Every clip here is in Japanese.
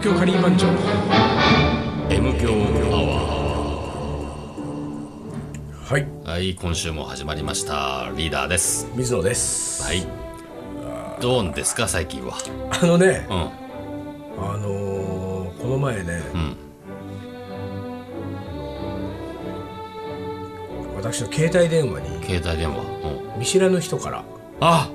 東京カリー番長。M 強アはいワー。はい。今週も始まりました。リーダーです。水野です。はい。どうですか最近は？あのねうん。あのーこの前ね、ん。私の携帯電話に携帯電話？うん。見知らぬ人からあ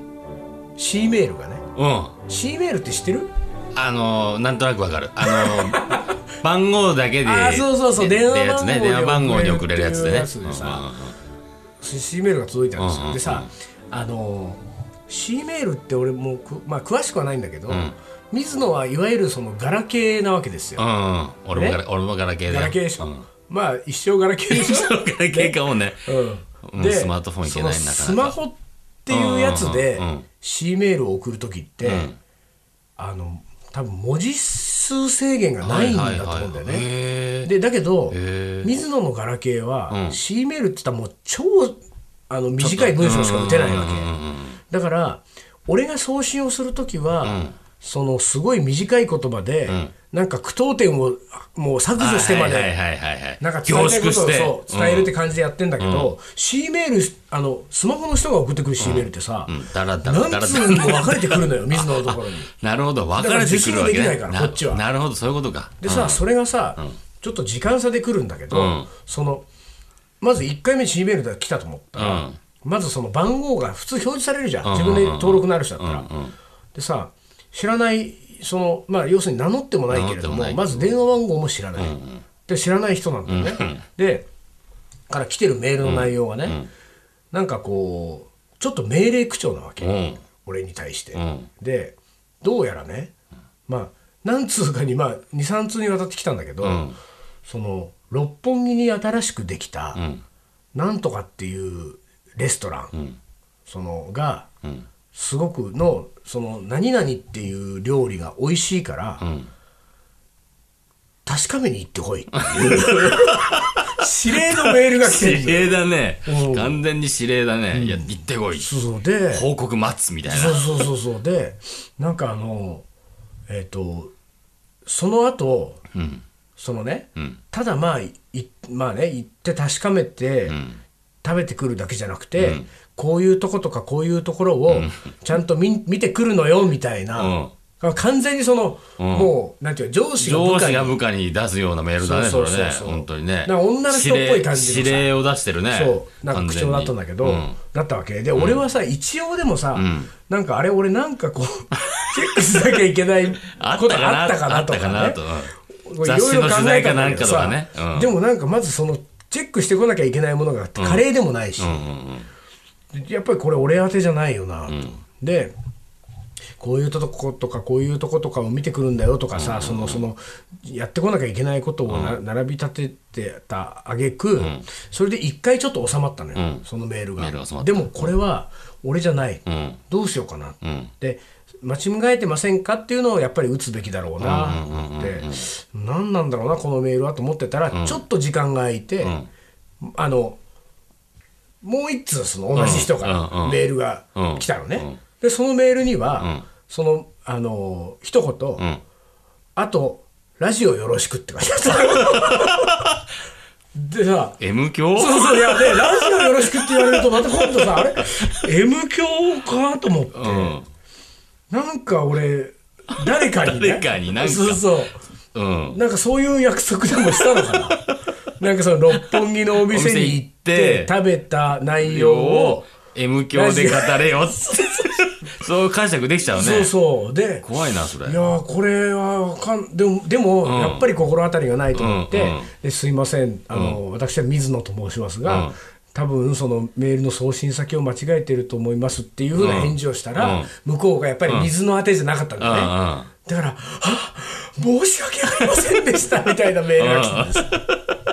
！C メールがねうん。C メールって知ってる？あのー、なんとなくわかる。あのー、番号だけであそうそうそう。で電話でやつね。電話番番号に送れるやつでねでさ C メールが届いたんですよ、でさあのー C メールって俺もく、まあ、詳しくはないんだけど、ん。水野はいわゆるそのガラケーなわけですよ、俺もガラ、ね？俺もガラケーでガラケーでしょ、うん。まあ一生ガラケーでしょ。ガラケーかもね。うん。うん。スマートフォンいけないそのなかなか。スマホっていうやつで C メールを送る時って、ん。あの多分文字数制限がないんだと思うんだよね。ねでだけど水野のガラケーは、うん。C メールって言ったらもう超あの短い文章しか打てないわけ。だから俺が送信をする時は、そのすごい短い言葉で、なんか句読点をもう削除してまで、なんか伝えたいことをそう伝えるって感じでやってんだけど、C メールあのスマホの人が送ってくる C メールってさ、何通にも分かれてくるのよ 水野のところに。なるほど分かれてくるわけね。できないからこっちは。なるほどそういうことか。でさ、それがさ、ちょっと時間差で来るんだけど、うん。そのまず1回目 C メールで来たと思ったら、うん。まずその番号が普通表示されるじゃん、自分で登録のある人だったら。でさ知らないその、まあ、要するに名乗ってもないけれどもまず電話番号も知らない、で知らない人なんだよね、でから来てるメールの内容がね、なんかこうちょっと命令口調なわけ、うん。俺に対して、ん。でどうやらねまあ何通かにまあ23通にわたってきたんだけど、ん。その六本木に新しくできた、ん。なんとかっていうレストラン、ん。そのが、んすごくのその何々っていう料理が美味しいから、ん。確かめに行ってこいっていう。指令のメールが来てる指令だね。うん。完全に指令だね。いや行ってこい。そうそう。で報告待つみたいな。そうそうそうそう。でなんかあのえっ、とその後うん。そのね、ん。ただまあいまあね行って確かめて、ん。食べてくるだけじゃなくて、こういうとことかこういうところをちゃんと見見てくるのよみたいな、完全にその、もうなんていうの上司が部下に。上司が部下に出すようなメールだねそそうれねそう。そう本当にね。女の人っぽい感じのさ。指令を出してるね。そう。なんか口調だったんだけど、完全にだったわけ。で、俺はさ一応でもさ、なんかあれ俺なんかこうチェックしなきゃいけないことあったかなとかね。あったかなと。うん。いろいろ考えたんだけどさ。ねうん。でもなんかまずそのチェックしてこなきゃいけないものがあって、カレーでもないし、やっぱりこれ俺宛てじゃないよな。と、でこういうとことかこういうとことかを見てくるんだよとかさ、そのそのやってこなきゃいけないことをな、並び立ててたあげく、それで一回ちょっと収まったのよ、そのメールが。でもこれは俺じゃない、ん。どうしようかな、ん。で間違えてませんかっていうのをやっぱり打つべきだろうな。って何なんだろうなこのメールはと思ってたら、ちょっと時間が空いて、あのもう一通その同じ人からメールが来たのね、でそのメールには、そのあの一言、ん。あとラジオよろしくって書いてあった。でさ M 教そうそういやでラジオよろしくって言われるとまた今度さあれ？M 教かと思って、うん。なんか俺誰かに、ね、誰かになんか。そうそう。うん。なんかそういう約束でもしたのかななんかその六本木のお店に行って食べた内容を M 教で語れよって。そう解釈できちゃうね。そうそう。で怖いなそれ。いやーこれはわかんでもでも、やっぱり心当たりがないと思って、うんうん。ですいませんあの、私は水野と申しますが、多分そのメールの送信先を間違えてると思いますっていうふうな返事をしたら、向こうがやっぱり水の当てじゃなかったんだね、うんうん。だから「あ申し訳ありませんでした」みたいなメールが来たんです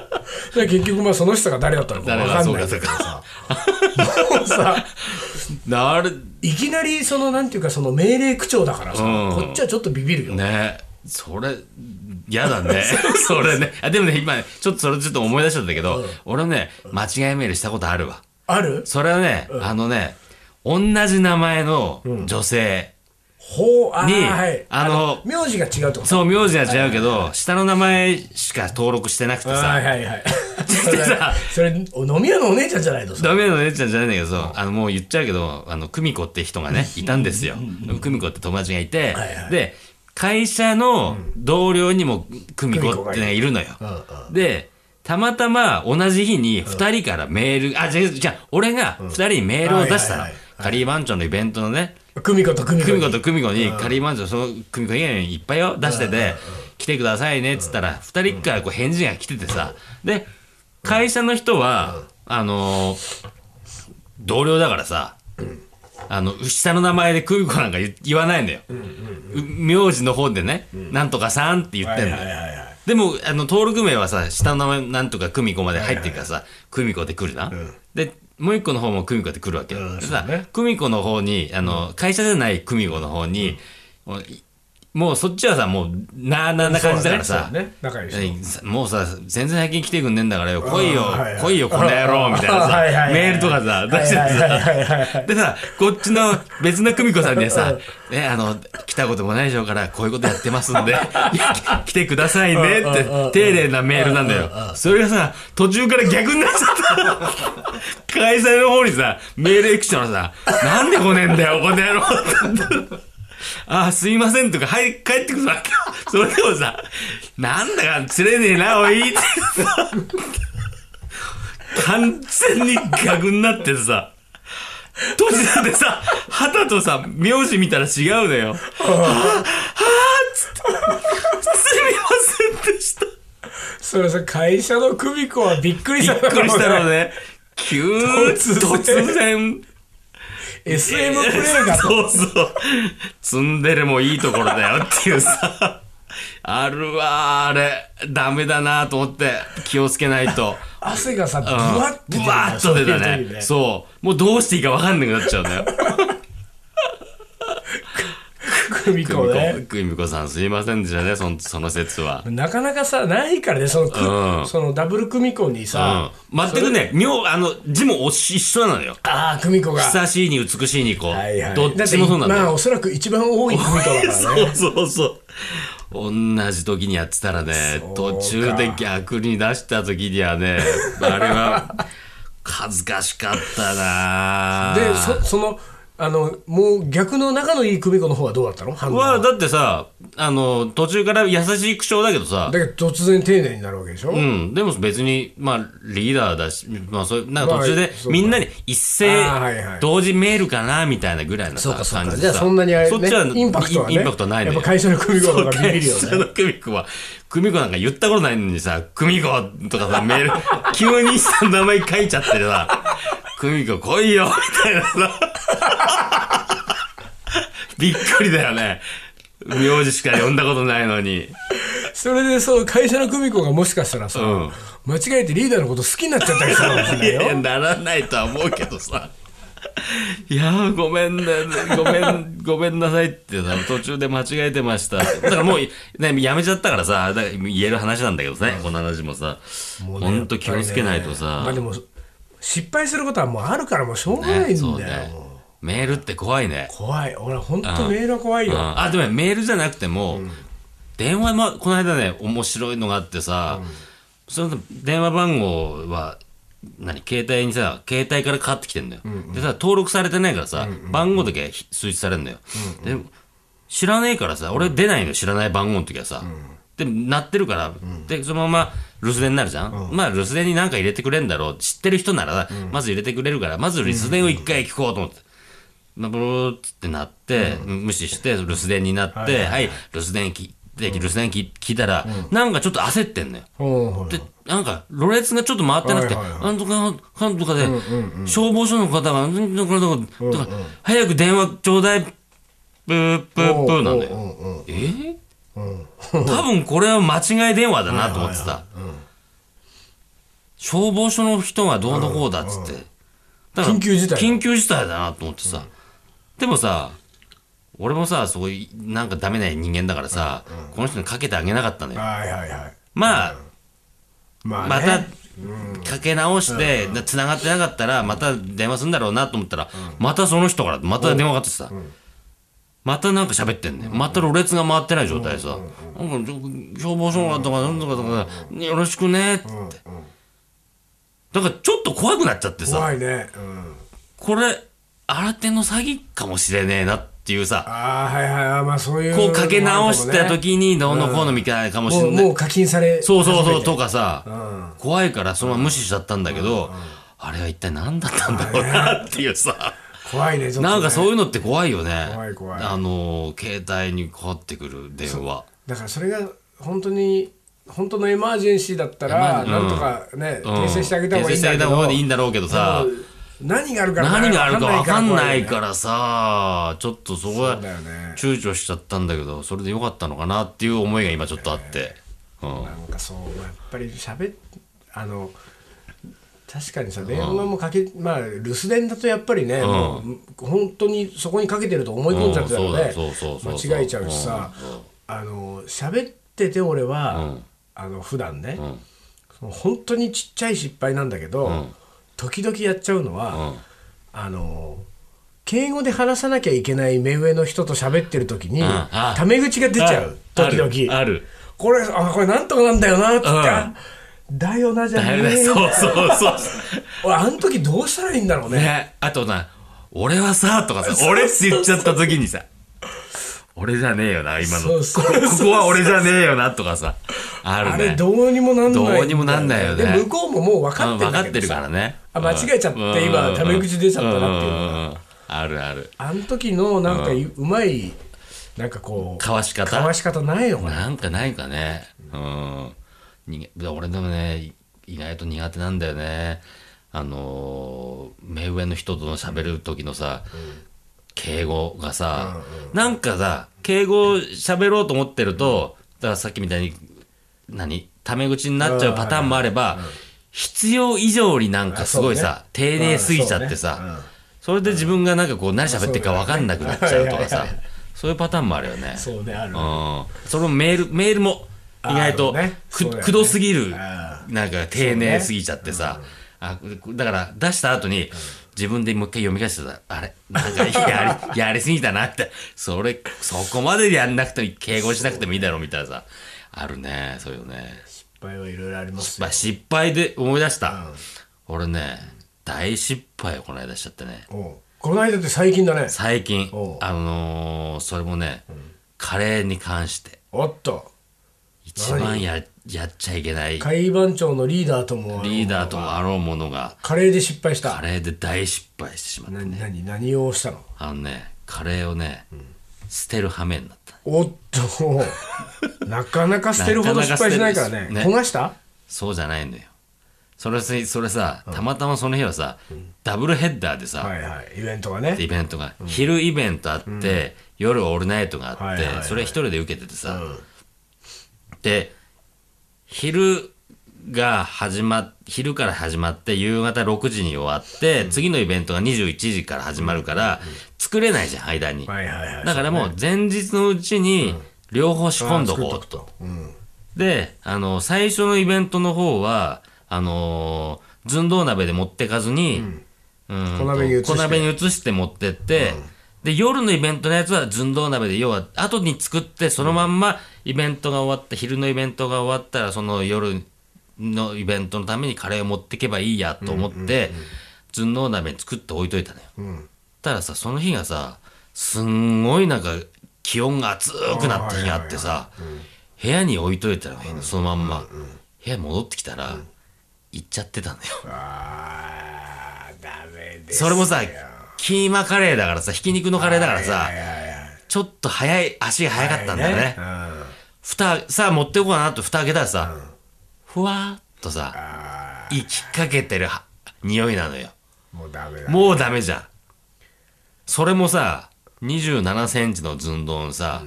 結局まあその人が誰だったのか分かんない。けどさもうさ なる。いきなりそのなんていうかその命令口調だからさ、うん。こっちはちょっとビビるよ、ね。それ嫌だね。それね。あでもね今ねちょっとそれちょっと思い出しちゃったけど、俺ね間違いメールしたことあるわ。ある？それはね、あのね同じ名前の女性、ほうにはい。あの名字が違うと？そう、名字は違うけど、下の名前しか登録してなくてはいさ、はいはい。それでさそれ飲み屋のお姉ちゃんじゃないの？それ。ダメの姉ちゃんじゃないんだけどさ、あの、もう言っちゃうけど、あの、久美子って人がね、いたんですよ。久美子って友達がいてはいはい、で、会社の同僚にも久美子ってのがいるのよ。で、たまたま同じ日に二人からメール、あ、じゃあ、じゃあ俺が二人にメールを出したの。カリー番長のイベントのね、久美子と久美子久美子と久美子にカリー番長、その久美子以外にいっぱいよ出してて、来てくださいねっつったら、二人からこう返事が来ててさ、で、会社の人は、あのー同僚だからさ、あの、下の名前で久美子なんか言言わないんだよ。う名字の方でね、なんとかさんって言ってんだよ。でも、あの、登録名はさ、下の名前なんとか久美子まで入ってるからさ、久美子で来るな。で、もう一個の方も久美子で来るわけよ。うんでさそうね、久美子の方に、あの、会社じゃない久美子の方に、もういもうそっちはさ、もう、なあなあな感じだからさ、そうだね。そうだね。仲いい人。えもうさ、全然最近来てくんねえんだからよ、来いよ。あーはいはい、来いよ、この野郎、みたいなさ はいはいは、い。メールとかさ、出しててさ、でさ、こっちの別の久美子さんにはさ、ね、あの、来たこともないでしょうから、こういうことやってますんで、来てくださいねって、丁寧なメールなんだよ。それがさ、途中から逆になっちゃった。会社の方にさ、メールエクションのさ、なんで来ねえんだよ、この野郎って。あーすいませんとか、はい、帰ってくるわけ。それでもさ、なんだか釣れねえな、おいってさ、完全に逆になってさ、途中でさ、旗とさ、名字見たら違うのよ。はぁ、はぁ、つって、すみませんでした。それさ会社の久美子はびっくりしたびっくりしたのね。急突然 SM プレイがそうそう。ツンデレもいいところだよっていうさ。あるわ、あれ。ダメだなと思って、気をつけないと。汗がさブうんワッと出たね。そう。もうどうしていいか分かんなくなっちゃうんだよ。久美子ね久美子さんすいませんでしたね、そのその説は。なかなかさないからねその,く、うんそのダブル久美子にうんさ、。全くね、名、あの、字も一緒なのよ。ああ久美子が久しいに美しいにこう、はいはいどっちもそうなんだよ。まあおそらく一番多い久美子だからそうねそうそう。同じ時にやってたらね、途中で逆に出した時にはね、あれは、恥ずかしかったなでそそのあのもう逆の仲のいい久美子の方はどうだったの？反応は、はだってさ、あの、途中から優しい口調だけどさ、だけど突然丁寧になるわけでしょ、うん、でも別に、まあ、リーダーだし、まあ、そういう、なんか途中でまあそうか。みんなに一斉あーはいはい。同時メールかな、みたいなぐらいのさそうかそう感じゃあそんなにあれ、ね、そっちはインパクトはね。インパクトないのよ。やっぱ会社の久美子の方がビビるよね。会社の久美子は、久美子なんか言ったことないのにさ、久美子とかさ、メール、急にさ、名前書いちゃってさ、久美子来いよ、みたいなさ。びっくりだよね。名字しか呼んだことないのに。それでそう会社の久美子がもしかしたらさ、うん間違えてリーダーのこと好きになっちゃったりするかもしれないいや、よならないとは思うけどさ。いやー、ごめんね、ごめん、ごめんなさいってさ、途中で間違えてました。だからもう、ね、やめちゃったからさ、だから言える話なんだけどね、この話もさ。もうねほんと気をつけないとまさあ。でも失敗することはもうあるからもうしょうがないんだよ、ね。メールって怖いね。怖い。俺本当メールは怖いよ、うん。あ、でもメールじゃなくても、電話も、この間ね、面白いのがあってさ、その電話番号は、何携帯にさ、携帯からかかってきてんだよ。でさ、登録されてないからさ、番号だけ数値されるんだよ。で、知らねえからさ、俺出ないの知らない番号の時はさ。で、鳴ってるから、で、そのまま留守電になるじゃん、まあ留守電に何か入れてくれんだろう。知ってる人なら、まず入れてくれるから、まず留守電を一回聞こうと思って。まあ、ブルーってなって、無視して、留守電になって、はい、留守電聞いて、留守電聞聞いたら、なんかちょっと焦ってんのよ。うんで、なんか、ろれつがちょっと回ってなくて、なんとか、かんとかで、消防署の方が、なんとか、なんとか、とか早く電話ちょうだい、プープープーなんだよ。え多分これは間違い電話だなと思ってさ。消防署の人がどうのこうだっつって。だから緊急事態緊急事態だなと思ってさ。でもさ、俺もさ、そういう、なんかダメな人間だからさ、この人にかけてあげなかったのよ。はいはいはい。まあ、また、かけ直して、繋がってなかったら、また電話するんだろうなと思ったら、またその人から、また電話がかかってさ、またなんか喋ってんね、またろれつが回ってない状態でさ、なんか、消防署とか、なんとかとか、よろしくねって。だからちょっと怖くなっちゃってさ、怖いね。うん。これ、新手の詐欺かもしれねえなっていうさ、ああはいはい。まあそういうこうかけ直した時にどうのこうのみたいなかもしれない。もうもう課金されそうそうそう、とかかさ、ん。怖いからそのまま無視しちゃったんだけど、あれは一体何だったんだろうなっていうさ、怖いねね。なんかそういうのって怖いよね。怖い怖い。あの、携帯にかかってくる電話。だからそれが本当に本当のエマージェンシーだったエらマなんとかねうん。訂正してあげた方がいいんだけど。訂正してあげた方がいいんだろうけどさ。何があるから何があるか分かんないらからさ、ちょっとそこは躊躇しちゃったんだけど、それでよかったのかなっていう思いが今ちょっとあって。うん。なんかそうやっぱり喋っあの確かにさ電話もかけ、まあ留守電だとやっぱりね、もう本当にそこにかけてると思い込んじゃってたので、間違えちゃうしさ、あの喋ってて俺は、うん。あの普段ね、ん。その本当にちっちゃい失敗なんだけど、ん。時々やっちゃうのは、うん。あの敬語で話さなきゃいけない目上の人と喋ってる時に、あタメ口が出ちゃう時々。ある。これ、あ、これなんとかなんだよな、つって、だよな、じゃねえそうそうそう。俺、あの時どうしたらいいんだろうね。ね、あとな、俺はさ、とかさ、俺って言っちゃった時にさ、俺じゃねえよな、今の。こここは俺じゃねえよな、とかさ、ああるね。れどうにもなんない。どうにもなんないよねで、向こうももう分かうんってる分かってるからね。あ、間違えちゃって、うん今、タメ口出ちゃったなっていうあるある。あの時の、なんか、うまい、なんかこう、かわし方？かわし方ないのかな？なんかないかね。うん。に俺でもね、意外と苦手なんだよね。あのー、目上の人との喋る時のさ、敬語がさ、なんかさ、敬語喋ろうと思ってると、だからさっきみたいに、何タメ口になっちゃうパターンもあれば、必要以上になんかすごいさ、丁寧すぎちゃってうんそうさね、それで自分がなんかこう何喋ってるか分かんなくなっちゃうとかさそういうパターンもあるよね。そうね、ある。うん。そのメール、メールも意外とく、ねくどすぎるあ、なんか丁寧すぎちゃってさ、あだから出した後に、自分でもう一回読み返してたあれ、なんかやり、やりすぎたなって、それ、そこまでやんなくても、敬語しなくてもいいだろうみたいなさ、あるね、そういうのね。失敗はいろいろありますよまあ、。失敗で思い出した。俺ね、大失敗をこの間しちゃってね。この間って最近だね。最近あのーそれもね、カレーに関して。おっと。一番ややっちゃいけない。海番長のリーダーとも。リーダーとあろうものが。カレーで失敗した。カレーで大失敗してしまって何、何、何をしたの？あのねカレーをね、捨てる羽目になった。おっと。なかなか捨てるほど失敗しないからね。焦がした？そうじゃないのよ。それさそれさたまたまその日はさ、ダブルヘッダーでさ、はいはい。イベントがね。イベントが、昼イベントあって、夜オールナイトがあって、はいはいはい。それ一人で受けててさ、で昼が始まっ昼から始まって夕方6時に終わって、次のイベントが21時から始まるから、作れないじゃん間に、はいはいはい。だからもう前日のうちに両方仕込んどこうと。であの最初のイベントの方はあのー寸胴鍋で持ってかずに、うん。小鍋に移して。持ってって、で夜のイベントのやつは寸胴鍋で要は後に作ってそのまんまイベントが終わった昼のイベントが終わったらその夜のイベントのためにカレーを持ってけばいいやと思って寸胴鍋に作って置いといたのよ、ん。たださその日がさすんごいなんか気温が熱くなった日があってさ、部屋に置いといたら、そのまんま、部屋に戻ってきたら、行っちゃってたんだよ。あー、ダメです。それもさ、キーマカレーだからさ、ひき肉のカレーだからさちょっと早い、足が早かったんだよね。うん蓋、さあ持ってこうかなと蓋開けたらさ、ふわーっとさ、あ行きかけてるは匂いなのよ。ーもうダメだ。もうダメじゃん。それもさ、27センチの寸胴さ、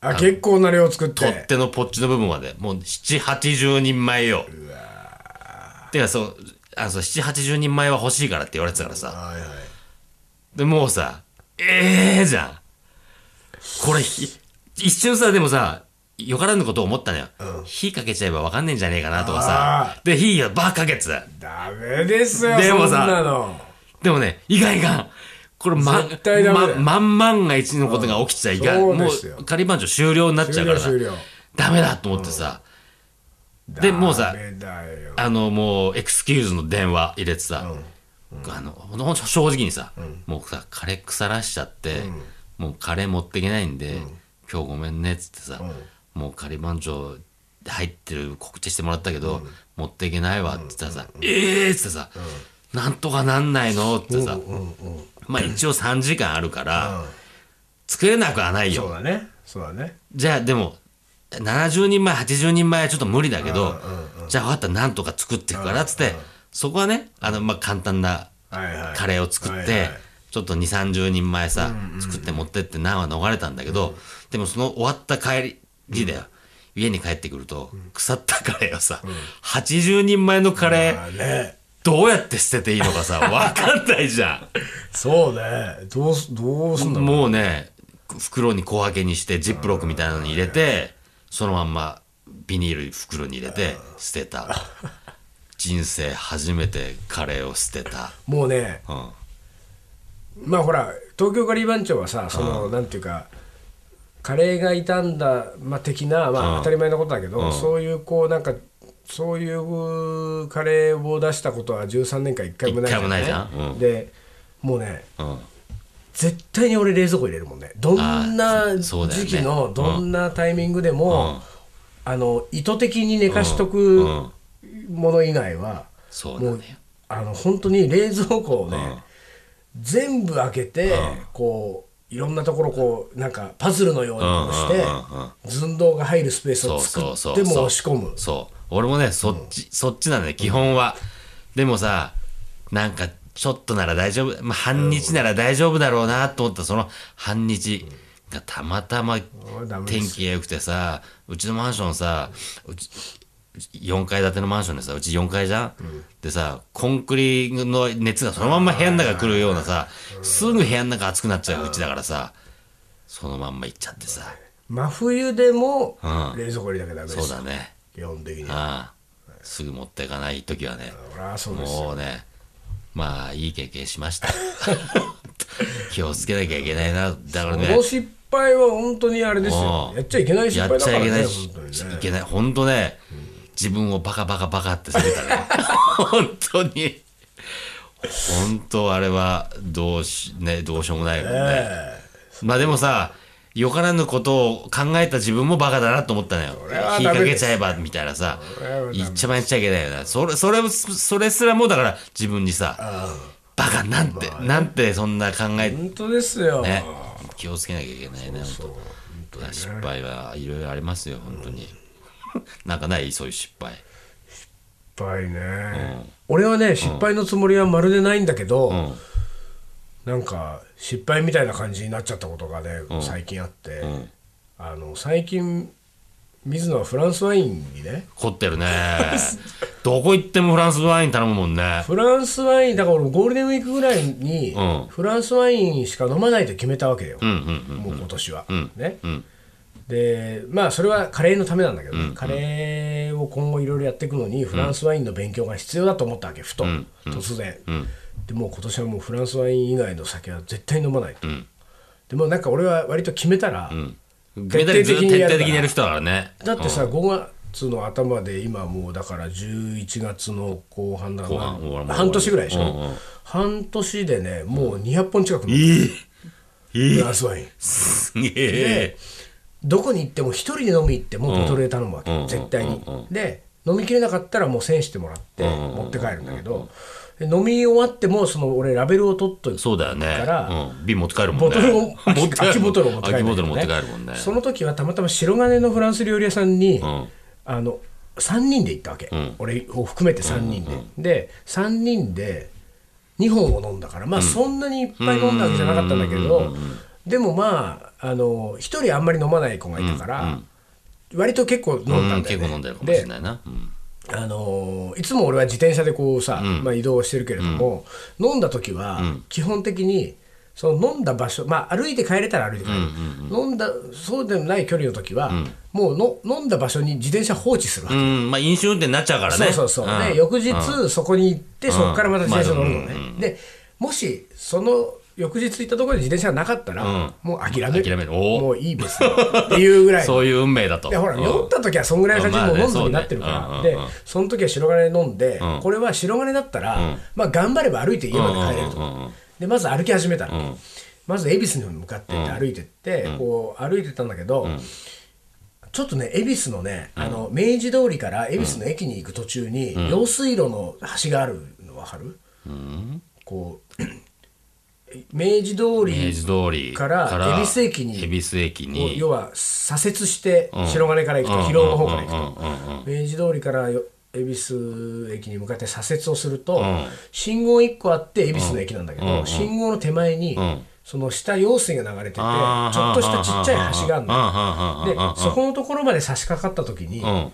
あ、結構な量作って。取っ手のポッチの部分まで、もう7、80人前よ。てかそう、あそう、7、80人前は欲しいからって言われてたからさ。はいはい。で、もうさ、ええー、じゃん。これ、ひ 一瞬さ、でもさ、よからぬことを思ったのよ。火かけちゃえばわかんねえんじゃねえかなとかさ。で、火がバーかけてた。ダメですよ、でもさ。でもね、いかんいかん。これ、ま、ま、万万が一のことが起きちゃいかん。うですよう、仮番長終了になっちゃうからさダメだと思ってさ。で、もうさあの、もう、エクスキューズの電話入れてさ、あの、正直にさ、もうさ、カレー腐らしちゃって、もうカレー持っていけないんで、今日ごめんねっつってさ、もう仮番長入ってる告知してもらったけど、持っていけないわって言ったらさ、ええーっつってさ、なんとかなんないのってさ、まあ一応3時間あるから、作れなくはないよ。そうだね。そうだね。じゃあでも70人前80人前はちょっと無理だけど、じゃあ分かったらなんとか作っていくからっつって、そこはねあの、まあ、簡単なカレーを作って、ちょっと2 3 0人前さ、作って持ってって難は逃れたんだけど、でもその終わった帰りだよ、家に帰ってくると、腐ったカレーをさ、80人前のカレー、どうやって捨てていいのかさ 分かんないじゃそうね。どうすどうすんだんろう。もうね袋に小分けにしてジップロックみたいなのに入れてそのまんまビニール袋に入れて捨てた人生初めてカレーを捨てた、もうねうん、まあほら東京カリー番長はさその、なんていうかカレーが傷んだ、まあ、的な、まあ、うん。当たり前のことだけど、うん。そういうこうなんかそういうカレーを出したことは13年間一回もない一回もないじゃん。うん。でもうねうん、絶対に俺冷蔵庫入れるもんね。どんな時期のどんなタイミングでうも、ん。あの意図的に寝かしとくうんもの以外は、もうそうだね。あの本当に冷蔵庫をね、全部開けて、こういろんなところこうなんかパズルのようにこうして、うんうんうんうん。寸胴が入るスペースを作っても押し込む。そう。俺もねそっち、そっちなんだよ基本は、でもさなんかちょっとなら大丈夫、まあ、半日なら大丈夫だろうなと思った。その半日がたまたま天気が良くてさうちのマンションさうち4階建てのマンションでさうち4階じゃん、でさコンクリの熱がそのまんま部屋の中来るようなさすぐ部屋の中暑くなっちゃううちだからさ。そのまんま行っちゃってさ。真冬でもうん。冷蔵庫にだけダメですそうだね。基本的には。ああすぐ持っていかない時はね。もうねまあいい経験しました。気をつけなきゃいけないな。だからね。失敗は本当にあれですよ。うん。やっちゃいけない失やっ敗だからねちゃいけないね。いけない。本当ね、自分をバカバカバカって責めたね。本当に。本当あれはどうしねどうしようもないもんね、え。まあでもさよからぬことを考えた自分もバカだなと思ったのよ。火かけちゃえばみたいなさ。一番やっちゃいけないよな。それそれそれすらもだから自分にさバカなんて、なんてそんな考ええ本当ですよ、ね。気をつけなきゃいけないね。本当いや失敗はいろいろありますよ本当に なんかない？そういう失敗。失敗ね、俺はね失敗のつもりはまるでないんだけど、ん。なんか失敗みたいな感じになっちゃったことがね、最近あって、ん。あの最近水野はフランスワインにね凝ってるね。どこ行ってもフランスワイン頼むもんね。フランスワインだから俺ゴールデンウィークぐらいに、うん。フランスワインしか飲まないと決めたわけよ、うんうんうんもう今年は、ん。ね、うんでまあそれはカレーのためなんだけど、ね。カレーを今後いろいろやっていくのにフランスワインの勉強が必要だと思ったわけふと、突然、でもう今年はもうフランスワイン以外の酒は絶対飲まないと、ん。でもなんか俺は割と決めたら、徹底的にやる人だからね。だってさ、5月の頭で今もうだから11月の後半だから半年ぐらいでしょ、半年でねもう200本近く飲むええ。フランスワイン。すげえ。でどこに行っても一人で飲み行ってもボトルで頼むわけ、うん。絶対に、で飲みきれなかったらもう栓してもらって持って帰るんだけど、で飲み終わってもその俺ラベルを取っといてそうだよね。からうん。瓶持って帰るもんね。ボトルを 空きボトルを持って帰るもんね。その時はたまたま白金のフランス料理屋さんに、ん。あの3人で行ったわけ、ん。俺を含めて3人で、で3人で2本を飲んだからまあそんなにいっぱい飲んだわけじゃなかったんだけど、でもまああの1人あんまり飲まない子がいたから、割と結構飲んだんだよね、うん結構飲んでるかもしれないな。うん。あのーいつも俺は自転車でこうさ、まあ、移動してるけれども、飲んだ時は基本的にその飲んだ場所、まあ、歩いて帰れたら歩いて帰る、飲んだそうでもない距離の時は、もうの飲んだ場所に自転車放置するわけ、うん。まあ飲酒運転になっちゃうからね。そうそうそう、ん。で翌日そこに行って、そこからまた自転車乗るのね、でもしその翌日行ったところで自転車がなかったら、うん。もう諦める。諦める。おー。もういい別にっていうぐらいそういう運命だと。でほら、うん。酔った時はそんぐらいの感じでもうまあね飲んだになってるから、でそうね。うんうんうん。その時は白金飲んで、うん。これは白金だったら、ん。まあ頑張れば歩いて家まで帰れると、うんうんうんうん。でまず歩き始めたの、ん。まず恵比寿に向かってって歩いてって、こう歩いてたんだけど、ちょっとね恵比寿のね、あの明治通りから恵比寿の駅に行く途中に、用水路の橋があるの分かる、こう明治通明りから恵比寿駅に恵比寿駅に。要は左折してん。白金から行くとうん。広尾の方から行くと。明治通りからよ恵比寿駅に向かって左折をするとん。信号1個あって恵比寿の駅なんだけど信号の手前にん。その下用水が流れててちょっとしたちっちゃい橋があるのでそこのところまで差し掛かった時に今うん。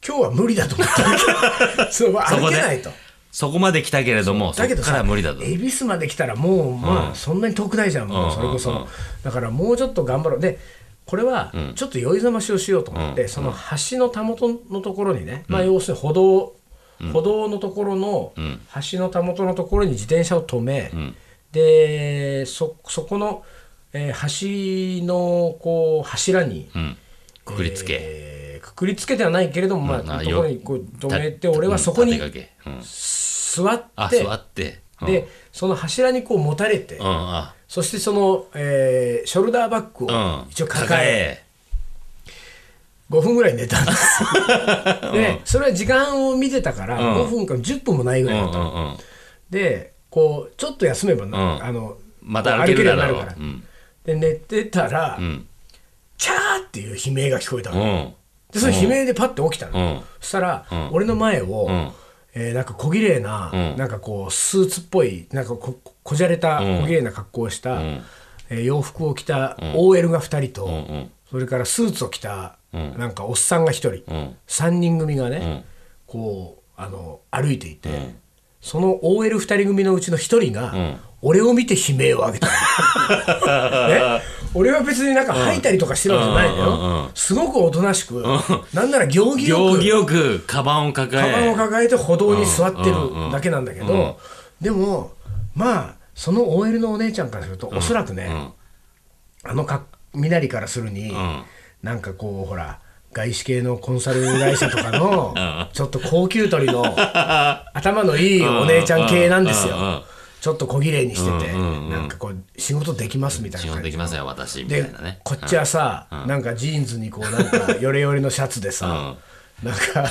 日は無理だと思ったわけ。歩けないと。そこまで来たけれどもだけどさ無理だと。恵比寿まで来たらもうまあそんなに遠くないじゃん、もうそれこそ、うんうん。うんだからもうちょっと頑張ろう。でこれはちょっと酔いざましをしようと思って、その橋のたもとのところにね、まあ要するに歩道、歩道のところのん。橋のたもとのところに自転車を止め、ん。でそそこの、えー橋のこう柱に、うん。くくりつけ。えーくくりつけてはないけれども、まあ、うんなところにこう止めてた俺はそこに座ってあ座って。うん。でその柱にこう持たれて、そしてその、えーショルダーバッグうん。を一応抱え、5分ぐらい寝たんですよ。でそれは時間を見てたから、うん。5分か10分もないぐらいだった。でこうちょっと休めばな、ん。あのまた歩けるようになるから。うん。で寝てたら、うん。チャーっていう悲鳴が聞こえたの、うんでその悲鳴でパッて起きたの、うん。そしたら、ん。俺の前を、ん。えーなんか小綺麗な、うん。なんかこうスーツっぽいなんかここじゃれたうん。小綺麗な格好をした、ん。えー洋服を着た OL が2人と、それからスーツを着た、ん。なんかおっさんが1人、うん。3人組がね、ん。こうあの歩いていて、ん。その OL2 人組のうちの1人が、ん俺を見て悲鳴を上げた。の ね、俺は別になんか吐いたりとかしてるわけじゃないのよ、うんうんうんすごくおとなしく、なんなら行儀よくよくカバンを抱え。カバンを抱えて歩道に座ってるうんうんだけなんだけど、でもまあその OL のお姉ちゃんからすると、おそらくね、あのか身なりからするに、ん。なんかこうほら外資系のコンサル会社とかの ん。ちょっと高級鳥の 頭のいいお姉ちゃん系なんですよ、うんうんうんちょっと小綺麗にしてて、なんかこう仕事できますみたい仕事な感じ。できますよ私みたでいなね。こっちはさ、なんかジーンズにこうなんか ヨレヨレのシャツでさ、なんか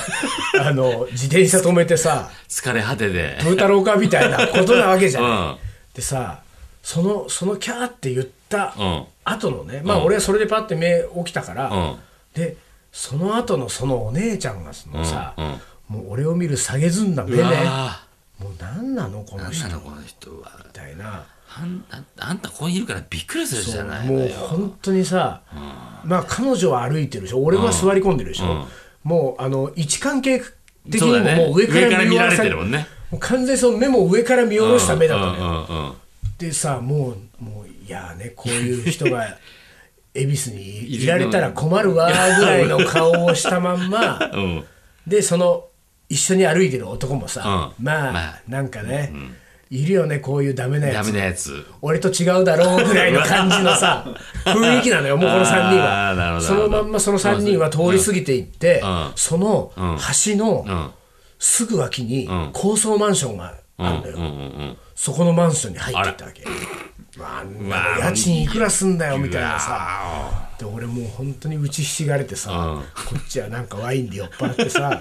あの自転車止めてさ疲れ果てでブータローかみたいなことなわけじゃない、うん。でさそのそのキャーって言ったうん。後のね、まあ俺はそれでパッて目起きたから、うん。でその後のそのお姉ちゃんがそのさ、うん。もう俺を見る下げずんだ目うねわもう何なのこの人この人は。たいな。あんああんたここにいるからびっくりするじゃないのもうよ本当にさ、まあ彼女は歩いてるでしょ。俺は座り込んでるでしょ、うん。もうあの位置関係的にももう上から見られてるもんね。完全にその目も上から見下ろした目だったでさもうもういやーねこういう人が恵比寿にいられたら困るわーぐらいの顔をしたまんま。うん。でその一緒に歩いてる男もさ、うん。まあ、まあ。なんかね、いるよねこういうダメなやダつメなやつ。俺と違うだろうぐらいの感じのさ 雰囲気なのよもうこの3人は。そのまんまその3人は通り過ぎていって、うん。その橋のうん。すぐ脇にん。高層マンションがあるのよ、うんうんうんそこのマンションに入っていったわけ。わあんなの家賃いくらすんだよみたいなさ。で俺もう本当に打ちひしがれてさ、うん。こっちはなんかワインで酔っ払ってさ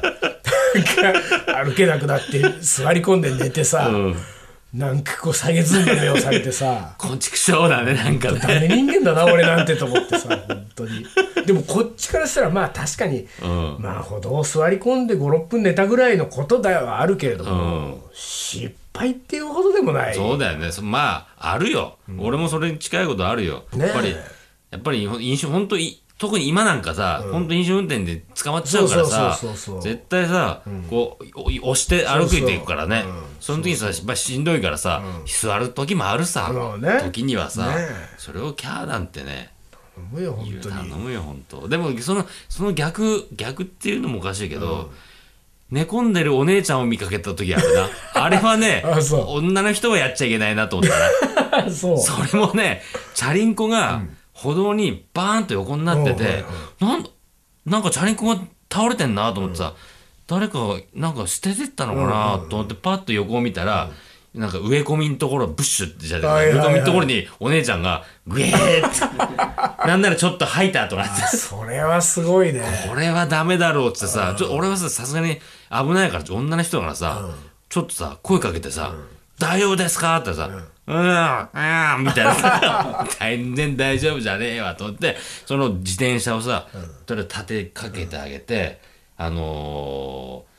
か歩けなくなって座り込んで寝てさ、なんかこう下げずんで目をされてさ。こんちくしょうだねなんかダね。メ人間だな俺なんてと思ってさ本当に。でもこっちからしたらまあ確かに、ん。まあ歩道座り込んで56分寝たぐらいのことだはあるけれども、失敗っていうほどでもない。そうだよね。そまああるよ、俺もそれに近いことあるよ。やっぱりやっぱり飲酒本当い特に今なんかさ、本当飲酒運転で捕まっちゃうからさ絶対さ、こうお押して歩いていくからね。その時にさしんどいからさ、座る時もあるさ、ね。時にはさ、ねえ。それをキャーなんてね思うよ本当頼にむよ本当。でもそのその逆逆っていうのもおかしいけど、寝込んでるお姉ちゃんを見かけた時あるな。あれはね女の人はやっちゃいけないなと思ったな。そう。それもね、チャリンコが歩道にバーンと横になってて、なんなんかチャリンコが倒れてんなと思ってさ、誰かがなんか捨ててったのかなと思ってパッと横を見たら、なんか植え込みのところ、ブッシュってじゃはいはいはい。植え込みのところにお姉ちゃんがグエーって、なんならちょっと吐いた後があって、それはすごいね。これはダメだろうってさ、ちょ俺はさ、さすがに危ないから、女の人だからさ、ちょっとさ、声かけてさ、大丈夫ですか？ってさ、うん、うん、みたいな。さ、全然大丈夫じゃねえわと思って、その自転車をさ、とりあえず立てかけてあげて、あのー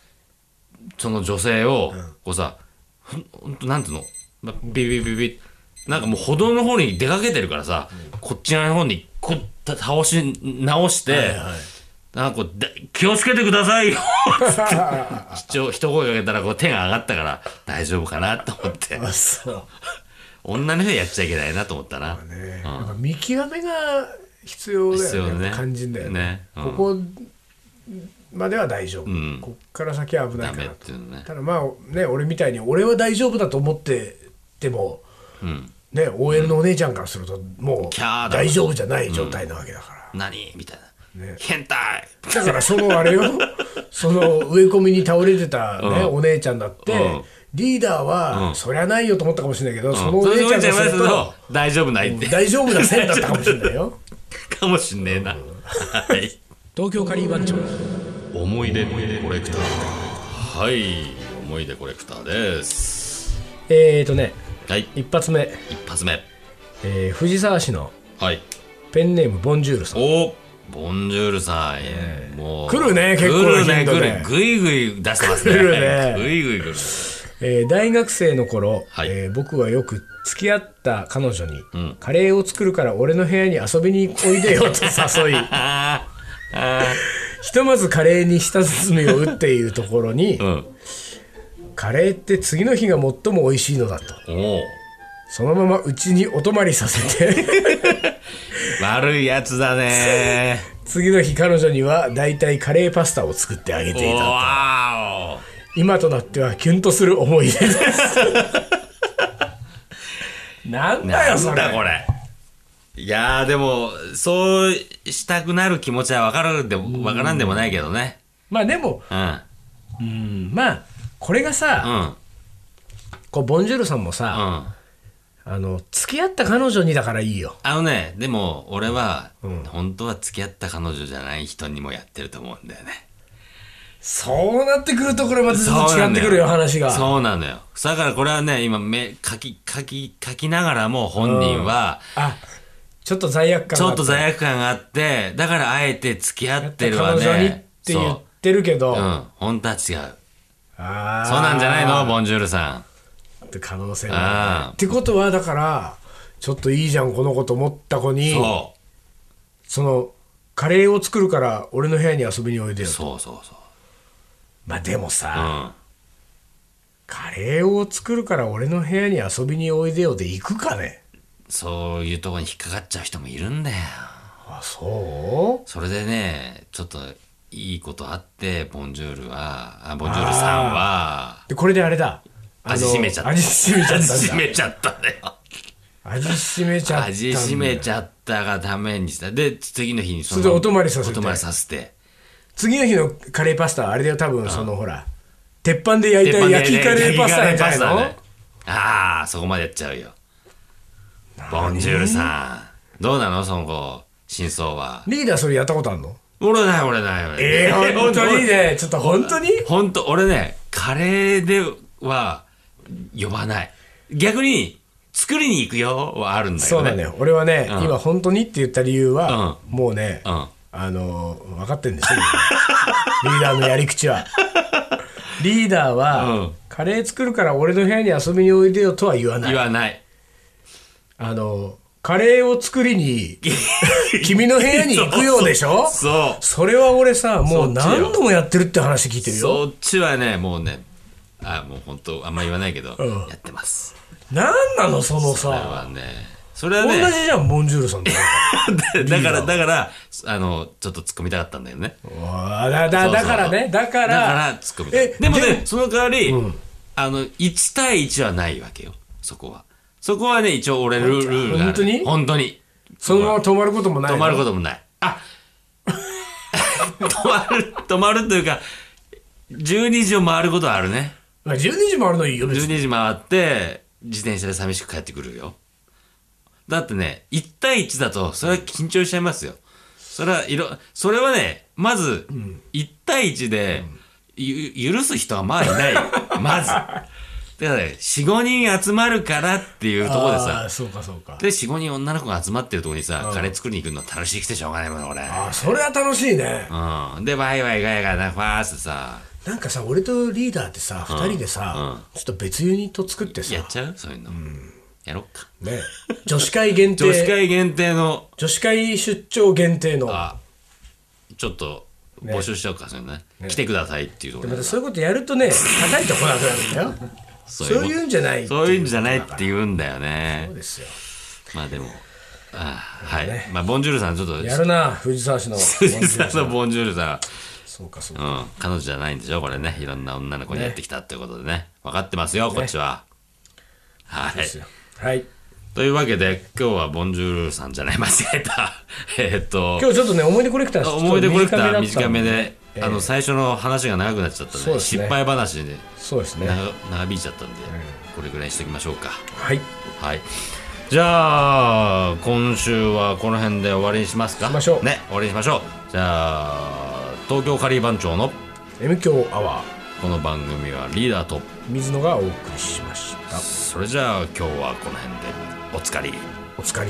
その女性を、こうさ、ほんほんと、なんていうの、まビビビビなんかもう歩道の方に出かけてるからさ、こっち側の方にこ倒し直して、なんかこうだ気をつけてくださいよ 一応一声かけたらこう手が上がったから大丈夫かなと思って女の人はやっちゃいけないなと思ったな、ね。やっぱ見極めが必要だよね。ね。肝心だよね。ね。うん。ここまでは大丈夫、ん。こっから先は危ないかなと。ていうのね。ただまあね俺みたいに俺は大丈夫だと思ってても、ね OL のお姉ちゃんからするともう大丈夫じゃない状態なわけだから、何？みたいな、ね。変態！だからそのあれよ。その植え込みに倒れてた、ねうん。お姉ちゃんだって、うんリーダーは、そりゃないよと思ったかもしれないけど、そのお姉ちゃんからすると、大丈夫ないって、大丈夫な線だったかもしれないよ。かもしんねえな、はい。東京カリー番長。思い出コレクター。はい。思い出コレクターです。えーとねはい。一発目、一発目。えー藤沢市のはい。ペンネームボンジュールさん。おボンジュールさん、もう来るね結構な来るね。来る。ぐいぐい出してますね。来るね。ぐいぐい来るえー大学生の頃、はい。えー僕はよく付き合った彼女に、ん。カレーを作るから俺の部屋に遊びにおいでよと 誘い。ひとまずカレーに舌包みを打っているところに、ーうん。カレーって次の日が最も美味しいのだと。そのままうちにお泊まりさせて。悪いやつだね。次の日彼女には大体カレーパスタを作ってあげていたわ今となってはキュンとする思い出です。なんだよそれ。これ。いやーでもそうしたくなる気持ちは分かるでも分からんでもないけどね。まあでも、うん。うん、まあこれがうさ、ん。こうボンジュールさんもうさ、ん。あの付き合った彼女にだからいいよ。あのねでも俺は、うん。本当は付き合った彼女じゃない人にもやってると思うんだよねそうなってくるとこれまたちょっと違ってくるよ話が。そうなのよ。だからこれはね今め書き書き書きながらも本人はあちょっと罪悪感ちょっと罪悪悪感があってだからあえて付き合ってるわ彼女にっねて言ってるけど、そう。うん。本当は違う。あー。そうなんじゃないのボンジュールさって可能性あがーってことはだからちょっといいじゃんこの子と思った子んにそそのカレーを作るから俺の部屋に遊びにおいでうよと。そうそうそうまあでもさ、うん。カレーを作るから俺の部屋に遊びにおいでよで行くかね。そういうところに引っかかっちゃう人もいるんだよ。あそう？それでねちょっといいことあってボンジュールはあボンジュールさんはでこれであれだ。味しめちゃった。味しめちゃった味しめちゃったんだよ。味しめちゃった味しめちゃったがためにした。で次の日にそそれでお泊まりさせて。お泊まりさせて次の日のカレーパスタはあれだよ多分そのほら鉄板で焼いた焼きカレーパスタなんじゃないの、焼きカレーパスタね。ああそこまでやっちゃうよ。ボンジュールさん。どうなの？その後真相は。リーダーそれやったことあるの？俺ない俺ない俺ええ本当にね。ちょっと本当に？本当俺ねカレーでは呼ばない。逆に作りに行くよはあるんだよね。そうだね。俺はね、うん。今本当にって言った理由は、もうね、うんあの分かってんでしょリーダーのやり口は。リーダーは、うん。カレー作るから俺の部屋に遊びにおいでよとは言わない。言わない。あのカレーを作りに 君の部屋に行くようでしょ？そう。それは俺さもう何度もやってるって話聞いてるよ。そっちはねもうねあもう本当あんま言わないけど、うん。やってます。何なのそのそれはさねそれはね同じじゃんボンジュールさんと。だからだからあのちょっと突っ込みたかったんだよね。あだだだからね。だからだから突っ込みたでもねでその代わり、あの1対1はないわけよ。そこは。そこはね一応俺ルルールがある。本当に？本当に。そのまま止まることもない止まるとこともない。あ 止まる止まるというか12時を回ることはあるね。12時もあるのいいよ別に。12時回って自転車で寂しく帰ってくるよだってね1対1だとそれは緊張しちゃいますよ。それはいろそれはねまず1対1で、ゆ許す人はまあいないよ。まず。だからね45人集まるからっていうところであさーそうかそうか。で45人女の子が集まってるところにさ、カレー作りに行くの楽しくてしょうがないもん俺。あそれは楽しいね。うん。でワイワイガヤガヤなファーってさ。なんかさ俺とリーダーってさ2人でさちょっと別ユニット作ってさ。やっちゃう？そういうの、やろっか。ね。女子会限定。女子会限定の。女子会出張限定の。あちょっと募集しちゃおうか、そういうのね。来てくださいっていうところでそういうことやるとね叩いてこなくなるんだよ。そそういうんじゃないそういうんじゃないって言うんだよそうねですよ。まあでもあはい、まあボンジュールさんちょっと。やるな藤沢市の藤沢のボンジュールさそうかそうか。ん、うん、彼女じゃないんでしょこれね。いろんな女の子にやってきたっていうことでね。分かってますよこっちは、はい。ですよはい。というわけで今日はボンジュールさんじゃない間違えた。えーっと今日ちょっとね思い出コレクター思い出コレクター短めで、ええあの最初の話が長くなっちゃったんで失敗話でそうですね。長長引いちゃったんで、これぐらいにしときましょうか。はい。はい。じゃあ今週はこの辺で終わりにしますか？しましょう。ね終わりにしましょう。じゃあ東京カリー番長の M 強アワーこの番組はリーダーと水野がお送りしました。それじゃあ今日はこの辺で。おつかりお疲れ